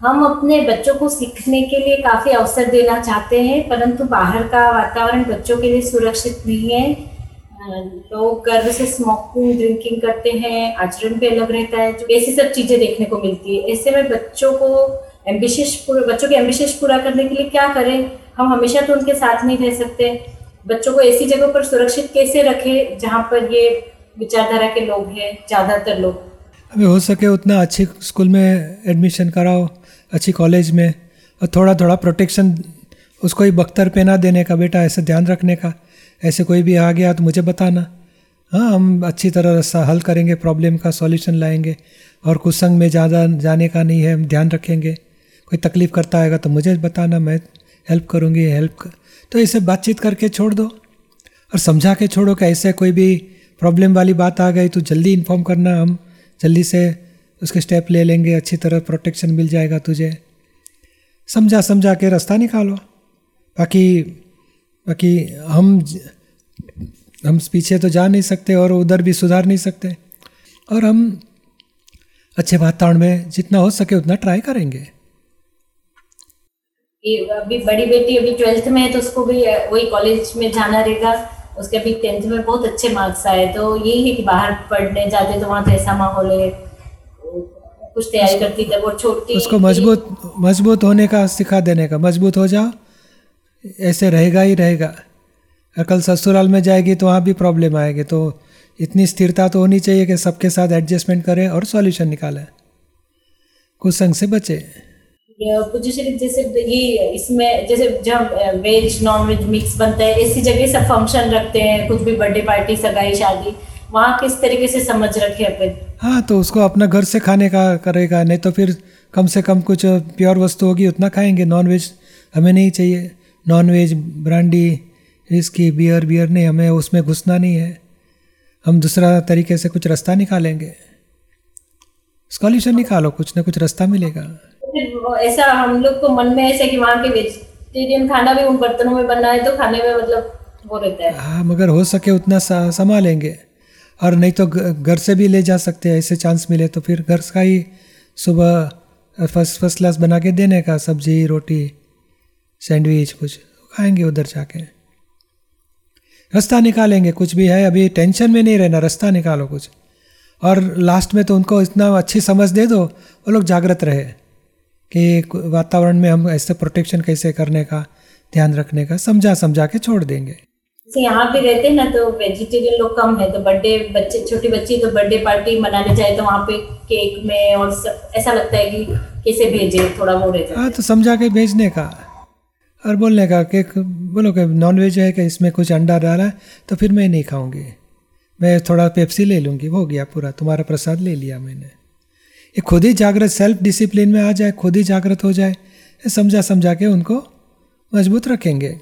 हम अपने बच्चों को सीखने के लिए काफ़ी अवसर देना चाहते हैं, परंतु बाहर का वातावरण बच्चों के लिए सुरक्षित नहीं है। लोग गर्व से स्मोकिंग ड्रिंकिंग करते हैं, आचरण भी अलग रहता है ऐसी सब चीज़ें देखने को मिलती है। ऐसे में बच्चों को एम्बिशियस बच्चों के एम्बिशियस पूरा करने के लिए क्या करें? हम हमेशा तो उनके साथ नहीं रह सकते। बच्चों को ऐसी जगह पर सुरक्षित कैसे रखें, जहाँ पर ये विचारधारा के लोग हैं, ज़्यादातर लोग? अभी हो सके उतना अच्छे स्कूल में एडमिशन कराओ। अच्छी कॉलेज में और थोड़ा थोड़ा प्रोटेक्शन उसको ही बख्तर पहना देने का बेटा, ऐसे ध्यान रखने का। ऐसे कोई भी आ गया तो मुझे बताना। हाँ हम अच्छी तरह रास्ता हल करेंगे प्रॉब्लम का सॉल्यूशन लाएँगे और कुसंग में ज़्यादा जाने का नहीं है, हम ध्यान रखेंगे। कोई तकलीफ़ करता आएगा तो मुझे बताना, मैं हेल्प करूँगी हेल्प कर तो इसे बातचीत करके छोड़ दो और समझा के छोड़ो कि ऐसे कोई भी प्रॉब्लम वाली बात आ गई तो जल्दी इन्फॉर्म करना हम। जल्दी से उसके स्टेप ले लेंगे, अच्छी तरह प्रोटेक्शन मिल जाएगा तुझे। समझा समझा के रास्ता निकालो। बाकी बाकी हम हम पीछे तो जा नहीं सकते और उधर भी सुधार नहीं सकते। और हम अच्छे वातावरण में जितना हो सके उतना ट्राई करेंगे। अभी बड़ी बेटी अभी ट्वेल्थ में है तो उसको भी, वही कॉलेज में जाना रहेगा। उसके अभी टेंथ में बहुत अच्छे मार्क्स आए तो यही है कि बाहर पढ़ने जाते तो वहाँ तो ऐसा माहौल है। कुछ तैयारी करती जब वो छोटी उसको मज़बूत मज़बूत होने का सिखा देने का मज़बूत हो जाओ ऐसे रहेगा ही रहेगा। कल ससुराल में जाएगी तो वहाँ भी प्रॉब्लम आएगी तो इतनी स्थिरता तो होनी चाहिए कि सबके साथ एडजस्टमेंट करें और सॉल्यूशन निकालें। कुछ संग से बचे। पोजिशन जैसे ये इसमें जैसे जब वेज नॉन वेज मिक्स बनता है ऐसी जगह सब फ़ंक्शन रखते हैं कुछ भी बर्थडे पार्टी सगाई शादी। वहाँ किस तरीके से समझ रखे अपन? हाँ तो उसको अपना घर से खाने का करेगा नहीं तो फिर कम से कम कुछ प्योर वस्तु होगी उतना खाएँगे। नॉन वेज हमें नहीं चाहिए। नॉन वेज ब्रांडी इसकी बियर बियर नहीं हमें उसमें घुसना नहीं है। हम दूसरा तरीके से कुछ रास्ता निकालेंगे। सॉल्यूशन निकालो कुछ ना कुछ रास्ता मिलेगा। ऐसा हम लोग को मन में ऐसा कि वहाँ के वेजिटेरियन खाना भी उन बर्तनों में बनना है तो खाने में मतलब वो रहता है। हाँ मगर हो सके उतना संभालेंगे। और नहीं तो घर से भी ले जा सकते हैं, ऐसे चांस मिले तो फिर घर का ही सुबह फ़र्स्ट फ़र्स्ट क्लास बना के देने का सब्ज़ी, रोटी सैंडविच कुछ खाएँगे उधर जाके। रास्ता निकालेंगे, कुछ भी है, अभी टेंशन में नहीं रहना, रास्ता निकालो कुछ। और लास्ट में तो उनको इतना अच्छी समझ दे दो, वो लोग जागृत रहे कि वातावरण में हम ऐसे प्रोटेक्शन कैसे करने का, ध्यान रखने का समझा समझा के छोड़ देंगे। यहाँ पे रहते हैं ना तो वेजिटेरियन लोग कम है तो बर्थडे बच्चे, छोटी बच्ची तो बर्थडे पार्टी मनाने जाए तो वहाँ पे केक में और सब, ऐसा लगता है कि कैसे भेजे, थोड़ा वो रहता हाँ। तो समझा के भेजने का और बोलने का कि बोलो कि नॉन वेज है कि इसमें कुछ अंडा डाला है तो फिर मैं नहीं खाऊँगी। मैं थोड़ा पेप्सी ले लूँगी हो गया पूरा, तुम्हारा प्रसाद ले लिया मैंने। ये खुद ही जागृत सेल्फ डिसिप्लिन में आ जाए, खुद ही जागृत हो जाए समझा समझा के उनको मज़बूत रखेंगे।